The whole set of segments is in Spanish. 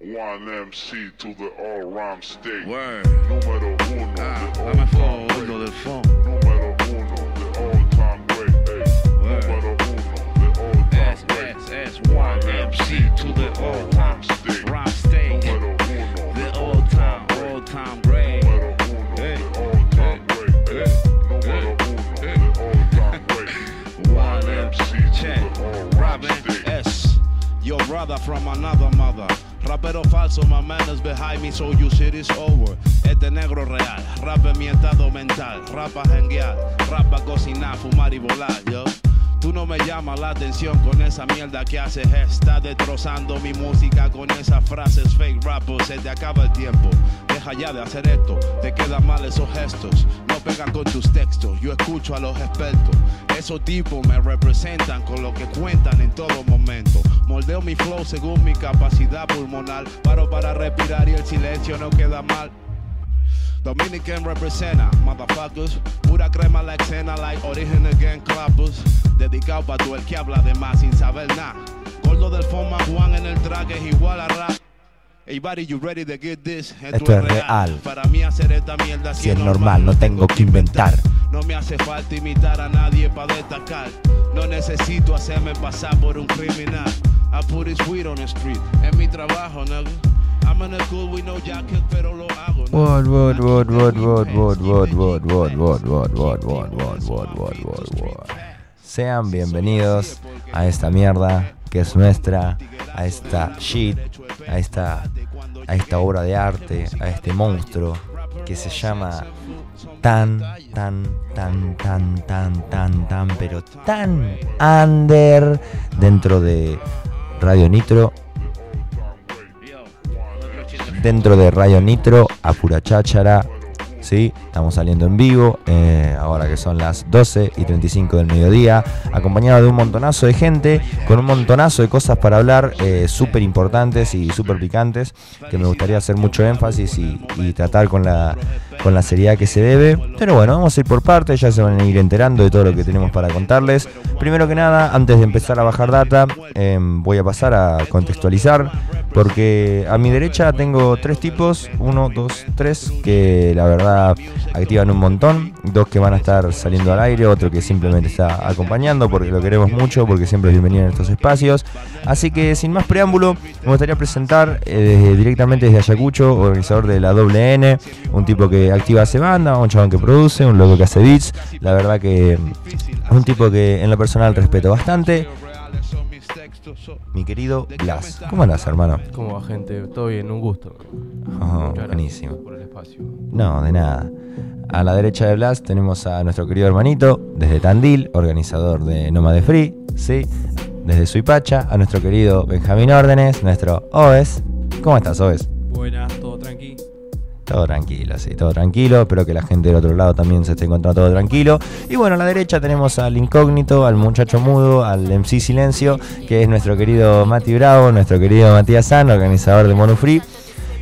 One MC to the all rhyme state. Word. Número uno, Ah, dame all fuego, time uno great. del funk. Número uno, the all time great. Ey. Word. Número uno, the all time great. S, S, one MC to the all time rhyme state. Número uno, The all time, all time great. Número uno, Hey. the all time great. Ey. Número uno, the all time great. One MC to the all rhyme Robin state. S. Your brother from another mother. Rapero falso, my man is behind me, so you shit is over. Este negro real, rap en mi estado mental. Rapa janguear, rapa cocinar, fumar y volar, yo. Tú no me llamas la atención con esa mierda que haces. Está destrozando mi música con esas frases fake rapper. Se te acaba el tiempo. Deja ya de hacer esto. Te quedan mal esos gestos. Pegan con tus textos. Yo escucho a los expertos. Esos tipos me representan con lo que cuentan en todo momento. Moldeo mi flow según mi capacidad pulmonar. Paro para respirar y el silencio no queda mal. Dominican representa, motherfuckers. Pura crema la escena, like Origen Again Clappers. Dedicado para todo el que habla de más sin saber nada. Gordo del Foma Juan en el track es igual a rap. Hey buddy, you ready to get this? Esto es real. Para mí hacer esta mierda Si es normal, no tengo que inventar. No me hace falta imitar a nadie para destacar. No necesito hacerme pasar por un criminal. I put it sweet on the street. Es mi trabajo, nigga. I'm in the school with no jacket, pero lo hago. nigga. Word, word, word, Aquí word, tengo word, mi word, pants, word, keep word, it word, deep word, fast. word, word, word, word, word, word, word, word. Sean bienvenidos a esta mierda que es nuestra, a esta shit, a esta, a esta obra de arte, a este monstruo que se llama tan, tan, tan, tan, tan, tan, tan, pero tan under dentro de Radio Nitro, dentro de Radio Nitro, a pura cháchara. ¿Sí? Estamos saliendo en vivo, eh, ahora que son las 12 y 35 del mediodía, acompañado de un montonazo de gente, con un montonazo de cosas para hablar, eh, súper importantes y súper picantes, que me gustaría hacer mucho énfasis y, tratar con la, con la seriedad que se debe. Pero bueno, vamos a ir por partes, ya se van a ir enterando de todo lo que tenemos para contarles. Primero que nada, antes de empezar a bajar data, eh, voy a pasar a contextualizar, porque a mi derecha tengo tres tipos, uno, dos, tres, que la verdad activan un montón, dos que van a estar saliendo al aire, otro que simplemente está acompañando, porque lo queremos mucho, porque siempre es bienvenido en estos espacios. Así que sin más preámbulo, me gustaría presentar eh, directamente desde Ayacucho, organizador de la WN, un tipo que activa hace banda, un chabón que produce, un loco que hace beats, la verdad que un tipo que en lo personal respeto bastante. Mi querido Blas, ¿cómo andás, hermano? ¿Cómo va, gente? Todo bien, un gusto. Oh, buenísimo. por el espacio. No, de nada. A la derecha de Blas tenemos a nuestro querido hermanito, desde Tandil, organizador de Nómade Free, ¿sí? Desde Suipacha, a nuestro querido Benjamín Órdenes, nuestro OES. ¿Cómo estás, OES? Buenas. Todo tranquilo, sí, todo tranquilo. Espero que la gente del otro lado también se esté encontrando todo tranquilo. Y bueno, a la derecha tenemos al incógnito, al muchacho mudo, al MC Silencio, que es nuestro querido Mati Bravo, nuestro querido Matías San, organizador de Mono Free.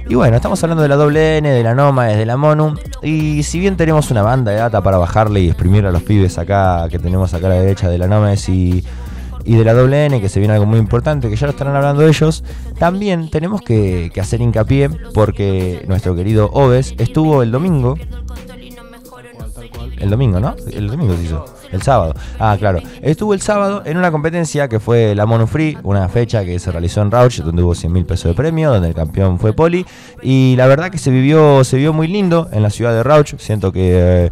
Y bueno, estamos hablando de la WN, de la Noma, de la Monu. Y si bien tenemos una banda de data para bajarle y exprimir a los pibes acá, que tenemos acá a la derecha de la Nomes y, y de la WN, que se viene algo muy importante, que ya lo estarán hablando ellos, también tenemos que, hacer hincapié porque nuestro querido Oves estuvo el domingo el domingo, ¿no? El domingo se hizo. El sábado. Ah, claro. Estuvo el sábado en una competencia que fue la Mono Free, una fecha que se realizó en Rauch, donde hubo 100 mil pesos de premio, donde el campeón fue Poli. Y la verdad que se vivió, se vio muy lindo en la ciudad de Rauch. Siento que eh,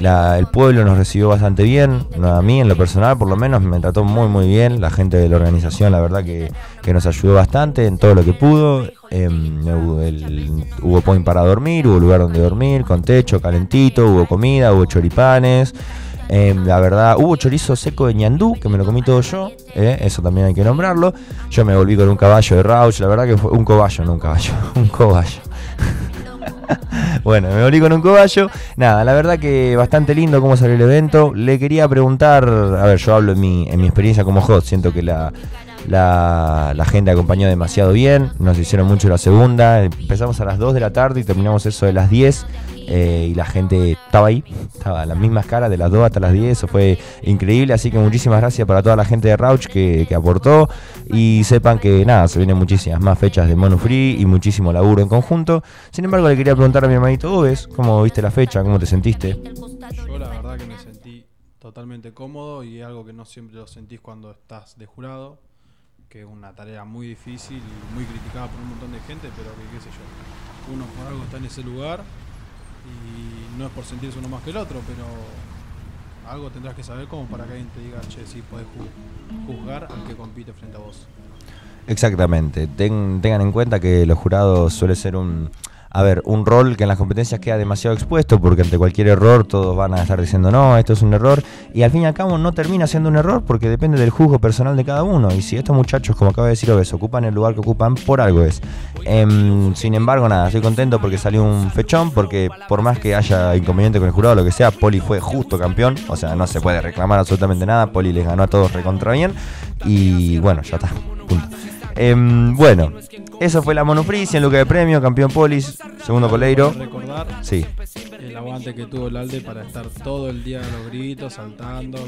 el pueblo nos recibió bastante bien. A mí, en lo personal, por lo menos, me trató muy, muy bien. La gente de la organización, la verdad que, que nos ayudó bastante en todo lo que pudo. Em, hubo, point para dormir, hubo lugar donde dormir, con techo, calentito, hubo comida, hubo choripanes. Em, la verdad, hubo chorizo seco de ñandú, que me lo comí todo yo, eh, eso también hay que nombrarlo. Yo me volví con un caballo de Rauch, la verdad que fue un caballo, no un caballo, un caballo. Bueno, me volví con un cobayo. Nada, la verdad que bastante lindo cómo salió el evento. Le quería preguntar, a ver, yo hablo en mi, en mi experiencia como host, siento que la, la, la gente acompañó demasiado bien, nos hicieron mucho la segunda, empezamos a las 2 de la tarde y terminamos eso de las 10 eh, y la gente estaba ahí, estaba a las mismas caras de las 2 hasta las 10, eso fue increíble, así que muchísimas gracias para toda la gente de Rauch que, aportó y sepan que nada, se vienen muchísimas más fechas de Mono Free y muchísimo laburo en conjunto. Sin embargo, le quería preguntar a mi hermanito Oves, ¿cómo viste la fecha? ¿Cómo te sentiste? Yo la verdad que me sentí totalmente cómodo y algo que no siempre lo sentís cuando estás de jurado, que es una tarea muy difícil y muy criticada por un montón de gente, pero que qué sé yo, uno por algo está en ese lugar y no es por sentirse uno más que el otro, pero algo tendrás que saber como para que alguien te diga, che, sí, ju- juzgar al que compite frente a vos. Exactamente. Ten- tengan en cuenta que los jurados suele ser un, a ver, un rol que en las competencias queda demasiado expuesto porque ante cualquier error todos van a estar diciendo no, esto es un error y al fin y al cabo no termina siendo un error porque depende del juzgo personal de cada uno y si estos muchachos, como acaba de decir Oves, ocupan el lugar que ocupan, por algo es. Em, sin embargo, nada, estoy contento porque salió un fechón porque por más que haya inconveniente con el jurado lo que sea, Poli fue justo campeón, o sea, no se puede reclamar absolutamente nada, Poli les ganó a todos recontra bien y bueno, ya está, punto. Em, bueno, eso fue la Monofree, 100 lucas de premio, campeón Polis, segundo Coleiro. Recordar Sí, el aguante que tuvo el Alde para estar todo el día a los gritos, saltando,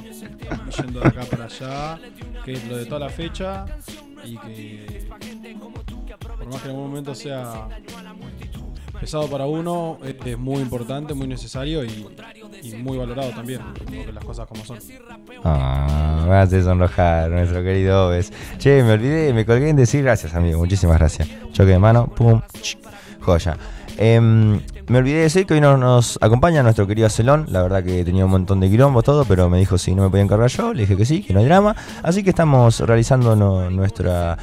yendo de acá para allá, que es lo de toda la fecha y que por más que en algún momento sea pesado para uno, es, muy importante, muy necesario y, muy valorado también, las cosas como son. Ah, me hace sonrojar nuestro querido Oves. Che, me olvidé, me colgué en decir gracias, amigo. Muchísimas gracias. Choque de mano, pum, joya. Em, me olvidé de decir que hoy no nos acompaña nuestro querido Celón. La verdad que tenía un montón de quilombos, todo, pero me dijo si no me podía encargar yo. Le dije que sí, que no hay drama. Así que estamos realizando nuestra,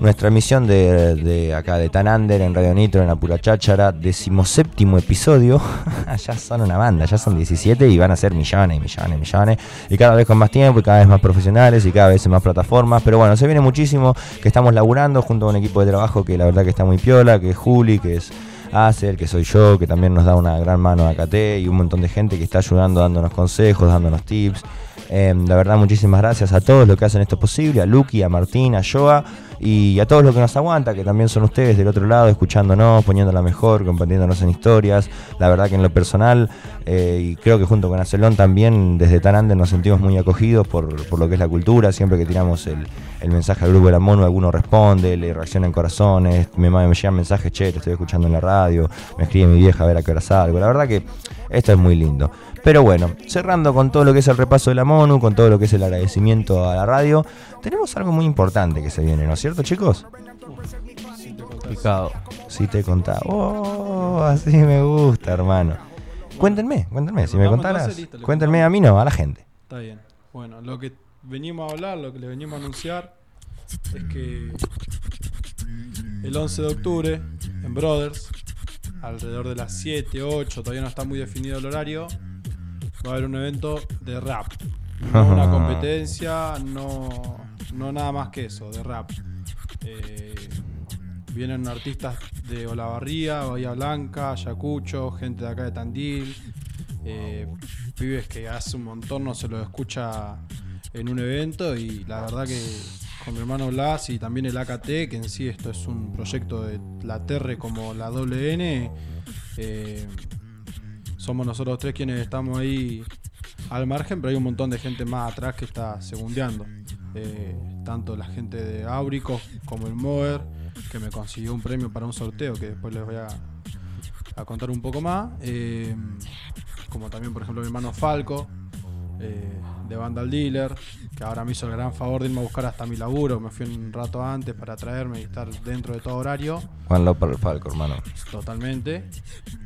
nuestra emisión de, de acá de Tan Under en Radio Nitro, en la Pura Cháchara. Decimoséptimo episodio. ya son una banda, ya son 17 y van a ser millones y millones y millones. Y cada vez con más tiempo y cada vez más profesionales y cada vez en más plataformas. Pero bueno, se viene muchísimo que estamos laburando junto a un equipo de trabajo que la verdad que está muy piola, que es Juli, que es Acer, que soy yo, que también nos da una gran mano a AKT y un montón de gente que está ayudando, dándonos consejos, dándonos tips. Eh, la verdad, muchísimas gracias a todos los que hacen esto posible, a Lucky, a Martín, a Joa y a todos los que nos aguantan, que también son ustedes del otro lado, escuchándonos, poniéndola mejor, compartiéndonos en historias. La verdad que en lo personal, eh, y creo que junto con Acelón también, desde tan antes nos sentimos muy acogidos por, por lo que es la cultura. Siempre que tiramos el, el mensaje al grupo de la mono, alguno responde, le reacciona en corazones, me, me llegan mensajes, che, te estoy escuchando en la radio, me escribe mi vieja a ver a qué hora salgo. La verdad que esto es muy lindo. Pero bueno, cerrando con todo lo que es el repaso de la MONU, con todo lo que es el agradecimiento a la radio, tenemos algo muy importante que se viene, ¿no es cierto, chicos? Si te contás. Picado. Si te contaba. Oh, así me gusta, hermano. Cuéntenme, cuéntenme, si me contaras. le Cuéntenme a mí, no, a la gente. Está bien. Bueno, lo que venimos a hablar, lo que les venimos a anunciar es que el 11 de octubre en Brothers, alrededor de las 7, 8, todavía no está muy definido el horario, va a haber un evento de rap. No una competencia, no, no nada más que eso, de rap. Eh, vienen artistas de Olavarría, Bahía Blanca, Ayacucho, gente de acá de Tandil, eh, pibes que hace un montón no se los escucha en un evento y la verdad que con mi hermano Blas y también el AKT, que en sí esto es un proyecto de la TR como la WN, eh, somos nosotros tres quienes estamos ahí al margen, pero hay un montón de gente más atrás que está segundeando. Eh, tanto la gente de Áurico como el Mover, que me consiguió un premio para un sorteo que después les voy a, a contar un poco más. eh, como también, por ejemplo, mi hermano Falco, eh, de Vandal Dealer, que ahora me hizo el gran favor de irme a buscar hasta mi laburo. Me fui un rato antes para traerme y estar dentro de todo horario. Juan López Falco, hermano. Totalmente.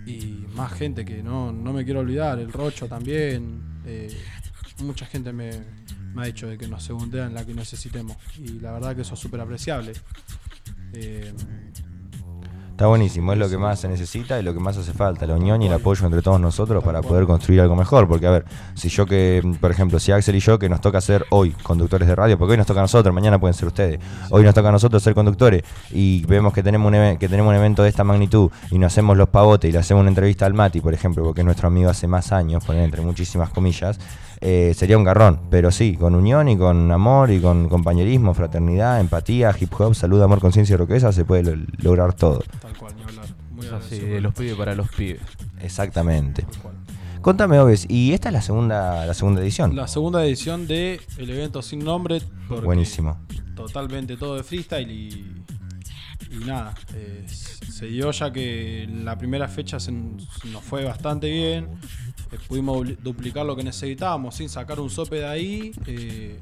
Y más gente que no, no me quiero olvidar. El Rocho también. eh, mucha gente me, me ha dicho de que nos segundean la que necesitemos. Y la verdad que eso es súper apreciable. Eh, Está buenísimo, es lo que más se necesita y lo que más hace falta, la unión y el apoyo entre todos nosotros para poder construir algo mejor. Porque, a ver, si yo que, por ejemplo, si Axel y yo que nos toca ser hoy conductores de radio, porque hoy nos toca a nosotros, mañana pueden ser ustedes, hoy nos toca a nosotros ser conductores y vemos que tenemos un, que tenemos un evento de esta magnitud y nos hacemos los pavotes y le hacemos una entrevista al Mati, por ejemplo, porque es nuestro amigo hace más años, poner entre muchísimas comillas, eh, sería un garrón, pero sí, con unión y con amor y con compañerismo, fraternidad, empatía, hip hop, salud, amor, conciencia y roqueza, se puede lo- lograr todo. tal cual, ni hablar. Muy Es así, de los pibes para los pibes. Exactamente. Contame, Oves, y esta es la segunda, la segunda edición. La segunda edición de el evento sin nombre. Buenísimo. Totalmente todo de freestyle y, y nada. eh, se dio ya que en la primera fecha se nos fue bastante bien. Eh, pudimos dupli- duplicar lo que necesitábamos sin sacar un sope de ahí. eh,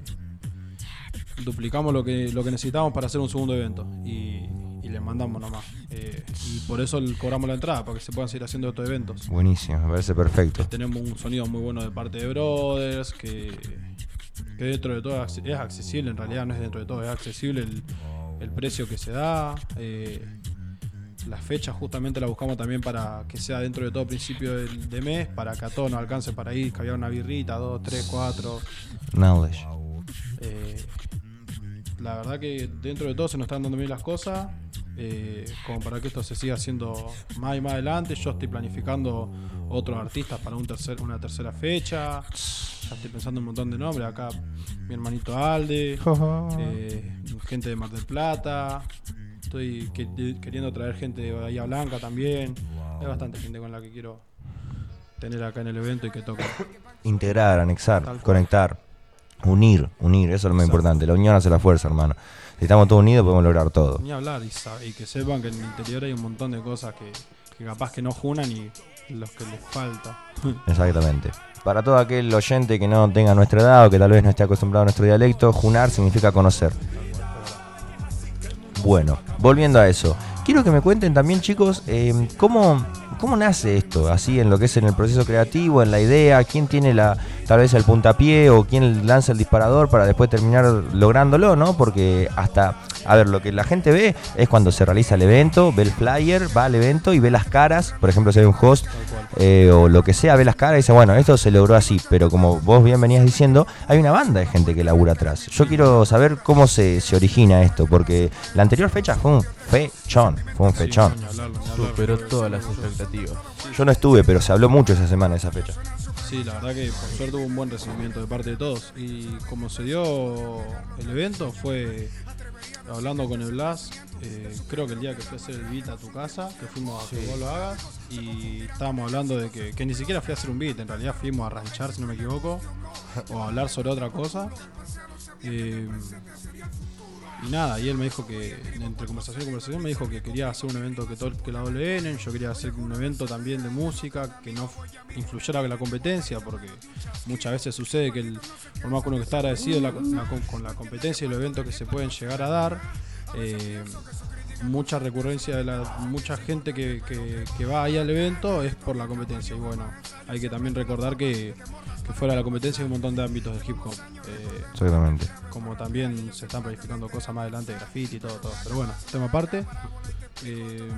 duplicamos lo que, lo que necesitábamos para hacer un segundo evento. Y, y le mandamos nomás. eh, y por eso cobramos la entrada, para que se puedan seguir haciendo otros eventos. Buenísimo, me parece perfecto. Tenemos un sonido muy bueno de parte de Brothers, que, que dentro de todo es ac- es accesible, en realidad no es dentro de todo, es accesible el, el precio que se da. eh, la fecha justamente la buscamos también para que sea dentro de todo principio del, de mes, para que a todos nos alcance para ir, que había una birrita, dos, tres, cuatro. Knowledge. Eh, la verdad que dentro de todo se nos están dando bien las cosas. eh, como para que esto se siga haciendo más y más adelante. Yo estoy planificando otros artistas para un tercer, una tercera fecha. Ya estoy pensando en un montón de nombres. Acá mi hermanito Alde, eh, gente de Mar del Plata. Estoy que- queriendo traer gente de Bahía Blanca también. Hay bastante gente con la que quiero tener acá en el evento y que toque. Integrar, anexar, conectar, unir, unir, eso es lo más Exacto. importante. La unión hace la fuerza, hermano. Si estamos todos unidos podemos lograr todo. Ni hablar y, que sepan que en el interior hay un montón de cosas que, que capaz que no junan y los que les falta. Exactamente. Para todo aquel oyente que no tenga nuestra edad o que tal vez no esté acostumbrado a nuestro dialecto, junar significa conocer. Bueno, volviendo a eso, quiero que me cuenten también, chicos, eh, cómo, cómo nace esto, así en lo que es en el proceso creativo, en la idea, quién tiene la tal vez el puntapié o quién lanza el disparador para después terminar lográndolo, ¿no? Porque hasta, a ver, lo que la gente ve es cuando se realiza el evento, ve el flyer, va al evento y ve las caras, por ejemplo, si hay un host eh, o lo que sea, ve las caras y dice, bueno, esto se logró así, pero como vos bien venías diciendo, hay una banda de gente que labura atrás. Yo quiero saber cómo se, se origina esto, porque la anterior fecha fue un fechón, fue un fechón. Superó todas las expectativas. Yo no estuve, pero se habló mucho esa semana de esa fecha. Sí, la verdad que por suerte hubo un buen recibimiento de parte de todos. Y como se dio el evento fue hablando con el Blas, eh, creo que el día que fui a hacer el beat a tu casa, que fuimos a que vos lo hagas, y estábamos hablando de que, que ni siquiera fui a hacer un beat, en realidad fuimos a ranchar, si no me equivoco, o a hablar sobre otra cosa. Eh, y nada, y él me dijo que, entre conversación y conversación, me dijo que quería hacer un evento que todo que la WN, yo quería hacer un evento también de música que no influyera la competencia, porque muchas veces sucede que, el, por más que uno que está agradecido la- la- con, con la competencia y los eventos que se pueden llegar a dar, eh, mucha recurrencia de la mucha gente que, que- que va ahí al evento es por la competencia. Y bueno, hay que también recordar que, que fuera de la competencia hay un montón de ámbitos del hip hop. Eh, Exactamente. como también se están planificando cosas más adelante, graffiti y todo, todo. Pero bueno, tema aparte. Eh,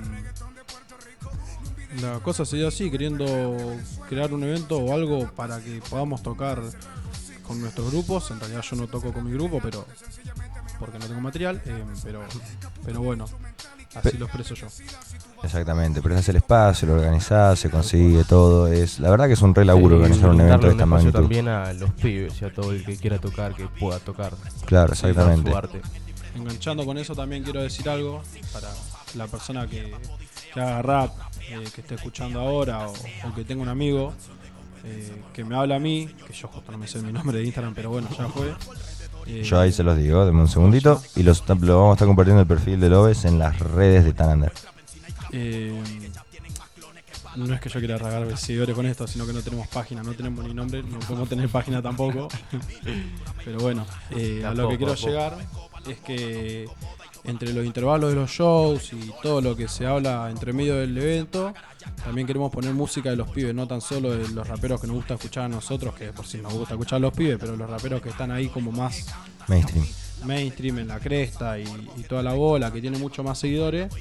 la cosa se dio así, queriendo crear un evento o algo para que podamos tocar con nuestros grupos. En realidad yo no toco con mi grupo, pero porque no tengo material. eh, pero, pero bueno, así Pe- lo expreso yo. Exactamente, pero es el espacio, lo organizás, se consigue todo. Es, la verdad que es un re laburo Sí, organizar un evento de esta magnitud. también a los pibes y a todo el que quiera tocar, que pueda tocar. Claro, exactamente. Enganchando con eso también quiero decir algo para la persona que, que haga rap, eh, que esté escuchando ahora o, o que tenga un amigo eh, que me habla a mí, que yo justo no me sé mi nombre de Instagram, pero bueno, ya fue. Eh, Yo ahí se los digo, denme un segundito. Y los, lo vamos a estar compartiendo el perfil de Loves en las redes de Tanander. eh, no es que yo quiera regalar seguidores con esto, sino que no tenemos página, no tenemos ni nombre, no podemos tener página tampoco. Pero bueno, eh, a lo que quiero llegar es que entre los intervalos de los shows y todo lo que se habla entre medio del evento, también queremos poner música de los pibes, no tan solo de los raperos que nos gusta escuchar a nosotros, que por si nos gusta escuchar a los pibes, pero los raperos que están ahí como más Mainstream. mainstream en la cresta y, y toda la bola que tiene mucho más seguidores,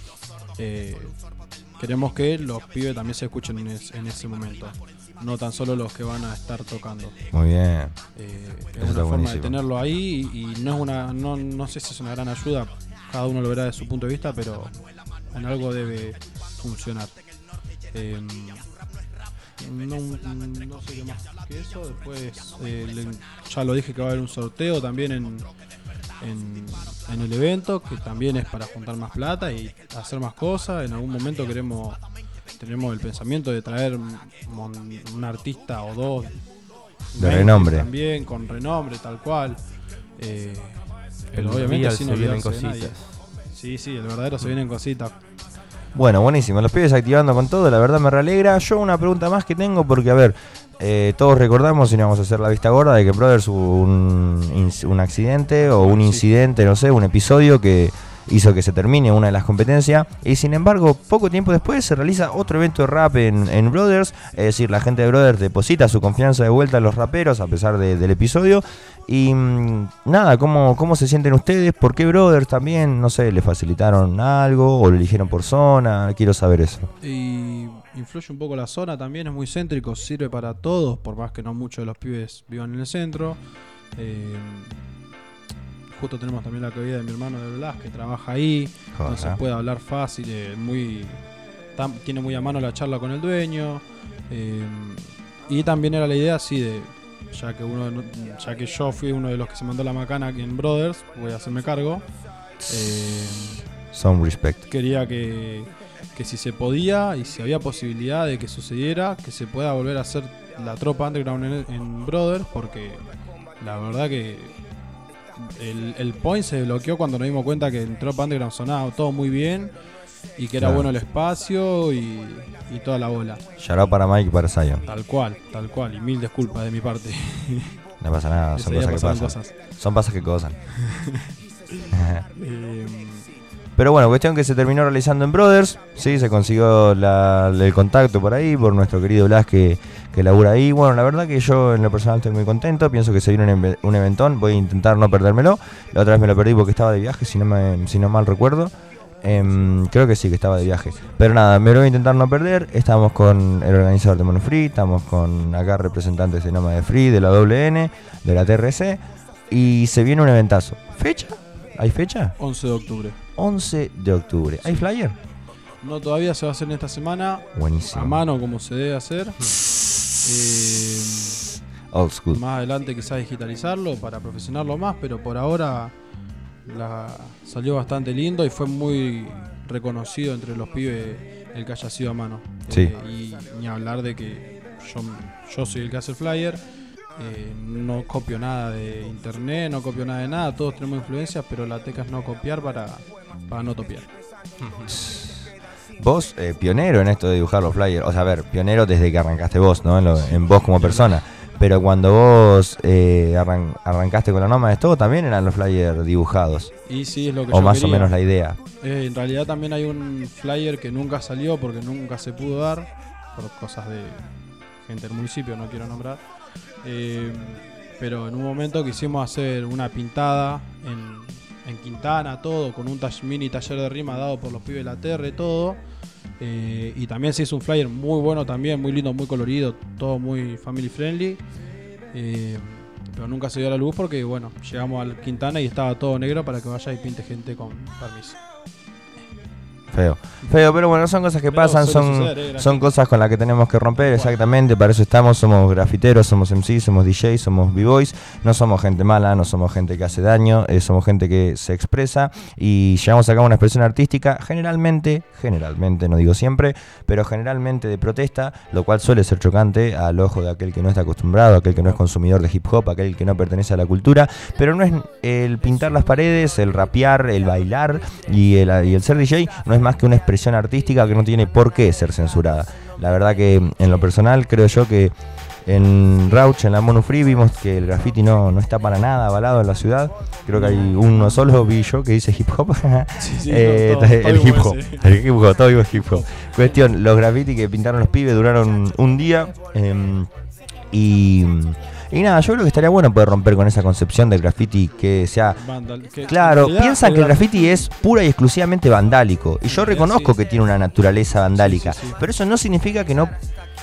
eh, queremos que los pibes también se escuchen en, es- en ese momento, no tan solo los que van a estar tocando. Muy bien. Eh, es una forma buenísimo. de tenerlo ahí y, y no es una, no, no sé si es una gran ayuda, cada uno lo verá de su punto de vista, pero en algo debe funcionar. Eh, no, no sé qué más que eso. Después, eh, le- ya lo dije que va a haber un sorteo también en, en, en el evento, que también es para juntar más plata y hacer más cosas. En algún momento queremos, tenemos el pensamiento de traer mon- un artista o dos. De renombre. También, con renombre, tal cual. Eh, El obviamente sin se vienen de cositas. Sí, sí, el verdadero se vienen cositas. Bueno, buenísimo. Los pibes activando con todo, la verdad me realegra. Yo una pregunta más que tengo, porque a ver, eh, todos recordamos, y no vamos a hacer la vista gorda, de que Brothers hubo un, un accidente o un Sí. incidente, no sé, un episodio que hizo que se termine una de las competencias. Y sin embargo, poco tiempo después se realiza otro evento de rap en, en Brothers. Es decir, la gente de Brothers deposita su confianza de vuelta en los raperos a pesar de- del episodio. Y mm, nada, ¿cómo, ¿cómo se sienten ustedes? ¿Por qué Brothers también? No sé, ¿le facilitaron algo o lo eligieron por zona? Quiero saber eso. Y influye un poco la zona también, es muy céntrico, sirve para todos, por más que no muchos de los pibes vivan en el centro. Eh, justo tenemos también la caída de mi hermano de Blas, que trabaja ahí, Joder. entonces puede hablar fácil, eh, muy tam- tiene muy a mano la charla con el dueño. eh, y también era la idea así de, ya que uno, ya que yo fui uno de los que se mandó la macana aquí en Brothers, voy a hacerme cargo. eh, Some respect. quería que, que si se podía y si había posibilidad de que sucediera, que se pueda volver a hacer la tropa underground en, en Brothers, porque la verdad que el, el point se bloqueó cuando nos dimos cuenta que en tropa underground sonaba todo muy bien y que era Claro. bueno el espacio y, y toda la bola. Out para Mike y para Zion. Tal cual, tal cual. Y mil disculpas de mi parte. No pasa nada, son cosas que pasan. cosas. Son pasas que cosas. Eh, Pero bueno, cuestión que se terminó realizando en Brothers, sí, se consiguió la- el contacto por ahí, por nuestro querido Blas que, que labura ahí. Bueno, la verdad que yo en lo personal estoy muy contento, pienso que se viene un, un eventón, voy a intentar no perdérmelo. La otra vez me lo perdí porque estaba de viaje, si no, me, si no mal recuerdo. Em, creo que sí, que estaba de viaje. Pero nada, me lo voy a intentar no perder. Estamos con el organizador de Mono Free, estamos con acá representantes de Noma de Free, de la WN, de la TRC. Y se viene un eventazo. ¿Fecha? ¿Hay fecha? 11 de octubre. 11 de octubre. ¿Hay flyer? No todavía se va a hacer en esta semana. Buenísimo. a mano como se debe hacer. Eh, Old school. más adelante quizás digitalizarlo para profesionarlo más, pero por ahora la, salió bastante lindo y fue muy reconocido entre los pibes el que haya sido a mano. Sí. Eh, y ni hablar de que yo, yo soy el que hace el flyer. eh, no copio nada de internet, no copio nada de nada, todos tenemos influencias, pero la teca es no copiar para, para no topiar. Vos, eh, pionero en esto de dibujar los flyers. O sea, a ver, pionero desde que arrancaste vos, ¿no? En, lo- en vos como persona. Pero cuando vos eh, arran- arrancaste con la Nómades, todo también eran los flyers dibujados. Y sí, es lo que O yo más o menos la idea. Eh, en realidad también hay un flyer que nunca salió porque nunca se pudo dar por cosas de gente del municipio, no quiero nombrar. Eh, pero en un momento quisimos hacer una pintada en, en Quintana, todo, con un mini taller de rima dado por los pibes de la TR, todo. Eh, y también se hizo un flyer muy bueno también, muy lindo, muy colorido, todo muy family friendly. Eh, pero nunca se dio la luz porque, bueno, llegamos al Quintana y estaba todo negro para que vaya y pinte gente con permiso. Feo. Feo, pero bueno, son cosas que Pero pasan, son, suceder, eh, son cosas con las que tenemos que romper, exactamente, para eso estamos, somos grafiteros, somos MC, somos DJ, somos B-Boys, no somos gente mala, no somos gente que hace daño, eh, somos gente que se expresa y llevamos a cabo una expresión artística generalmente, generalmente, no digo siempre, pero generalmente de protesta, lo cual suele ser chocante al ojo de aquel que no está acostumbrado, aquel que no es consumidor de hip hop, aquel que no pertenece a la cultura, pero no es el pintar las paredes, el rapear, el bailar y el, y el ser DJ, no es más que una expresión artística que no tiene por qué ser censurada. La verdad que en lo personal creo yo que en Rauch, en la Mono Free, vimos que el graffiti no, no está para nada avalado en la ciudad. Creo que hay uno solo, vi yo, que dice hip hop. Sí, sí, Eh, no, todo- el todo hip hop, el hip hop, todo digo hip hop. Cuestión, los graffiti que pintaron los pibes duraron un día. em, y, y nada, yo creo que estaría bueno poder romper con esa concepción del graffiti que sea Vandal, que Claro, realidad piensan que el graf- graffiti es pura y exclusivamente vandálico. Y yo reconozco sí. que tiene una naturaleza vandálica. Sí, sí, sí. Pero eso no significa que no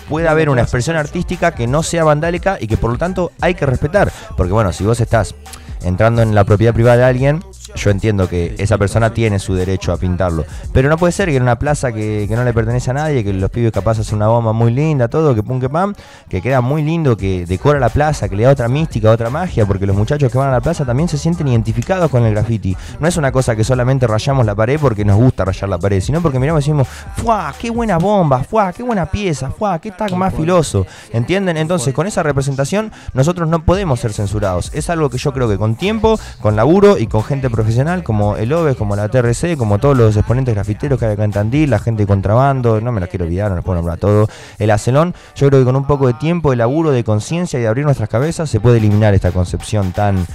pueda haber una expresión artística que no sea vandálica y que por lo tanto hay que respetar. Porque bueno, si vos estás entrando en la propiedad privada de alguien, yo entiendo que esa persona tiene su derecho a pintarlo. Pero no puede ser que en una plaza que, que no le pertenece a nadie, que los pibes capaz hacen una bomba muy linda, todo, que pum que pam, que queda muy lindo, que decora la plaza, que le da otra mística, otra magia, porque los muchachos que van a la plaza también se sienten identificados con el graffiti. No es una cosa que solamente rayamos la pared porque nos gusta rayar la pared, sino porque miramos y decimos, ¡fuah! ¡Qué buena bomba! ¡fuah! ¡Qué buena pieza! ¡fuah! ¡Qué tag más filoso! ¿Entienden? Entonces, con esa representación, nosotros no podemos ser censurados. Es algo que yo creo que con tiempo, con laburo y con gente profesional como el OVE, como la TRC, como todos los exponentes grafiteros que hay acá en Tandil, la gente de contrabando, no me las quiero olvidar, no les puedo nombrar todo, el acelón, yo creo que con un poco de tiempo, de laburo, de conciencia y de abrir nuestras cabezas se puede eliminar esta concepción tan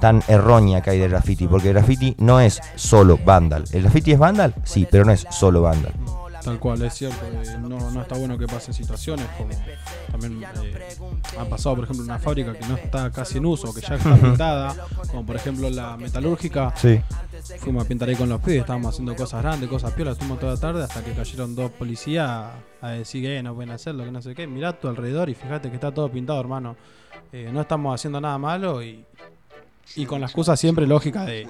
tan errónea que hay del graffiti, porque el graffiti no es solo vandal. ¿El graffiti es vandal? Sí, pero no es solo vandal. Tal cual, es cierto. eh, no, no está bueno que pasen situaciones como también eh, ha pasado, por ejemplo, en una fábrica que no está casi en uso, que ya está pintada, como por ejemplo la metalúrgica. Sí. Fuimos a pintar ahí con los pibes, estábamos haciendo cosas grandes, cosas piolas, estuvimos toda la tarde hasta que cayeron dos policías a, decir que eh, no pueden hacerlo, que no sé qué. Mirá tu alrededor y fíjate que está todo pintado, hermano. Eh, no estamos haciendo nada malo y, y con la excusa siempre lógica de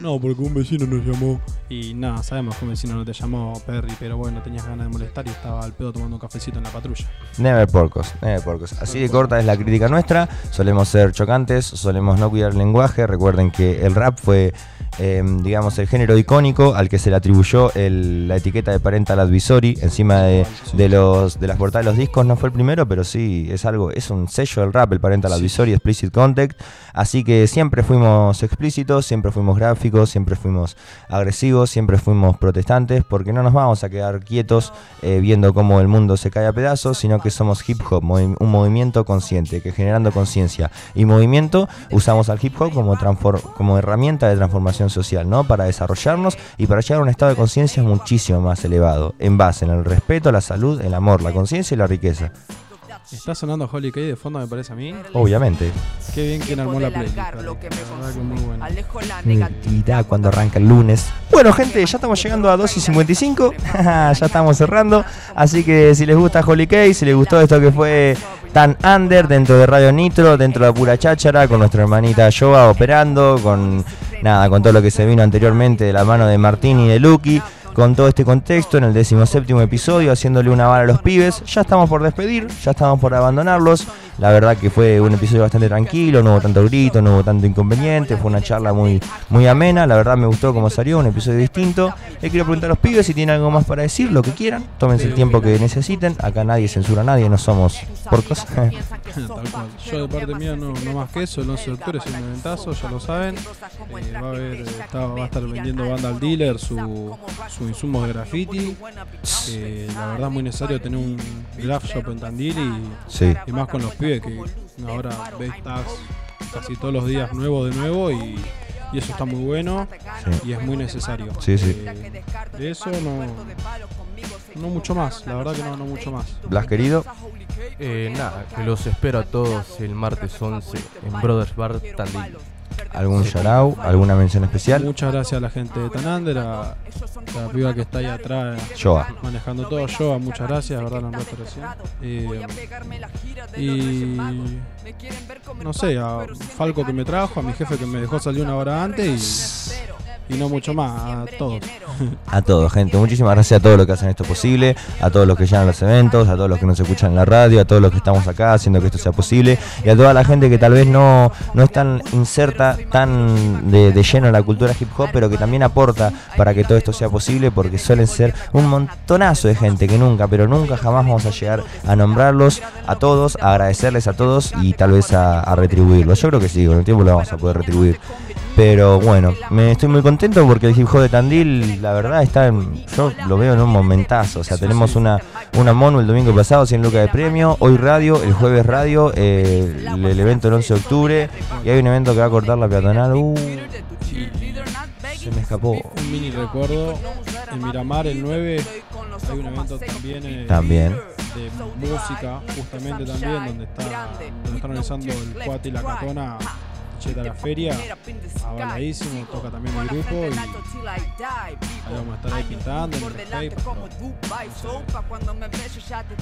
no, porque un vecino nos llamó. Y nada, sabemos que un vecino no te llamó Perry, pero bueno, tenías ganas de molestar y estaba al pedo tomando un cafecito en la patrulla. Never porcos, never porcos. Así de corta es la crítica nuestra. Solemos ser chocantes, solemos no cuidar el lenguaje. Recuerden que el rap fue, eh, digamos, el género icónico al que se le atribuyó el- la etiqueta de parental advisory encima de, de los de las portadas de los discos. No fue el primero, pero sí es algo, es un sello del rap, el parental advisory, explicit content. Así que siempre fuimos explícitos, siempre fuimos gráficos, siempre fuimos agresivos, siempre fuimos protestantes, porque no nos vamos a quedar quietos eh, viendo cómo el mundo se cae a pedazos, sino que somos hip hop, movi- un movimiento consciente, que generando conciencia y movimiento usamos al hip hop como, como herramienta de transformación social, ¿no? Para desarrollarnos y para llegar a un estado de conciencia muchísimo más elevado, en base en el respeto, la salud, el amor, la conciencia y la riqueza. Está sonando Holy Cake de fondo, me parece a mí. Obviamente. Qué bien quien armó la que buena. Mentira cuando arranca el lunes. Bueno, gente, ya estamos llegando a 2 y 55. ya estamos cerrando. Así que si les gusta Holy Cake, si les gustó esto que fue tan under dentro de Radio Nitro, dentro de Pura Cháchara, con nuestra hermanita Yoga operando, con nada, con todo lo que se vino anteriormente de la mano de Martín y de Lucky. Con todo este contexto, en el decimoséptimo episodio, haciéndole una bala a los pibes, ya estamos por despedir, ya estamos por abandonarlos. La verdad que fue un episodio bastante tranquilo, no hubo tanto grito, no hubo tanto inconveniente, fue una charla muy, muy amena, la verdad me gustó cómo salió, un episodio distinto. Le quiero preguntar a los pibes si tienen algo más para decir, lo que quieran, tómense el tiempo que necesiten, acá nadie censura a nadie, no somos porcos. Yo de parte mía no, no más que eso, el 11 de octubre es un eventazo, ya lo saben. Eh, va, a haber, está- va a estar vendiendo banda al dealer su, su insumo de graffiti. Eh, la verdad es muy necesario tener un graph shop en Tandil y, Sí. y más con los pibes que ahora ves tags casi todos los días nuevo de nuevo y, y eso está muy bueno Sí. y es muy necesario. Sí, sí. Eh, de eso no, no mucho más, la verdad que no, no mucho más. Blas querido, Eh, nada, que los espero a todos el martes 11 en Brothers Bar Tandil. Algún shout alguna mención especial. Muchas gracias a la gente de Tanander, a, la piba que está ahí atrás Joa. manejando todo. Yo, muchas gracias, la verdad, la nombraste recién. Eh, y no sé, a Falco que me trajo, a mi jefe que me dejó salir una hora antes y, y no mucho más, a todos. A todos, gente. Muchísimas gracias a todos los que hacen esto posible, a todos los que llegan a los eventos, a todos los que nos escuchan en la radio, a todos los que estamos acá haciendo que esto sea posible y a toda la gente que tal vez no, no es tan inserta, tan de, de lleno en la cultura hip hop, pero que también aporta para que todo esto sea posible porque suelen ser un montonazo de gente que nunca, pero nunca jamás vamos a llegar a nombrarlos a todos, a agradecerles a todos y tal vez a, a retribuirlos. Yo creo que sí, con el tiempo lo vamos a poder retribuir. Pero bueno, me estoy muy contento porque el hip hop de Tandil, la verdad, está en- yo lo veo en un momentazo. O sea, tenemos una, una mono el domingo pasado, 100 lucas de premio, hoy radio, el jueves radio, eh, el, el evento el 11 de octubre, y hay un evento que va a cortar la peatonal. Uh, se me escapó. Un mini recuerdo, en Miramar el 9 hay un evento también eh, También. De música, justamente también, donde está donde están organizando el Cuate y la Catona Picheta a la feria, avaladísimo, toca también mi grupo y vamos a estar ahí pintando.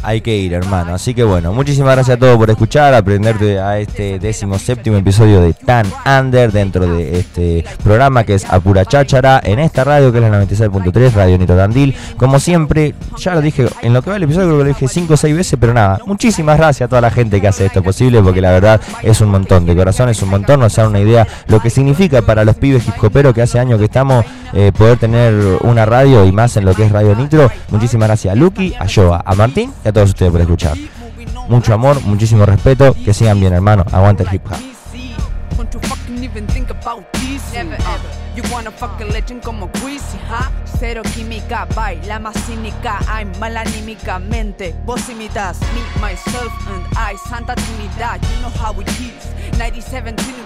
Hay que ir, hermano. Así que bueno, muchísimas gracias a todos por escuchar, aprenderte a este décimo séptimo episodio de Tan Under dentro de este programa que es Apura Cháchara en esta radio que es la 96.3, Radio Nito Tandil. Como siempre, ya lo dije en lo que va el episodio, creo que lo dije 5 o 6 veces, pero nada, muchísimas gracias a toda la gente que hace esto posible porque la verdad es un montón, de corazón es un montón, da una idea lo que significa para los pibes hip hoperos que hace años que estamos eh, poder tener una radio y más en lo que es Radio Nitro. Muchísimas gracias a Lucky, a Joa, a Martín y a todos ustedes por escuchar. Mucho amor, muchísimo respeto, que sigan bien hermano, aguanta el hip hop. You fucking even think about this Never ever You wanna fuck a legend como Greasy, huh? Cero química, baila más cínica I'm mal anímicamente Vos imitas me, myself and I Santa Trinidad You know how it is 97 to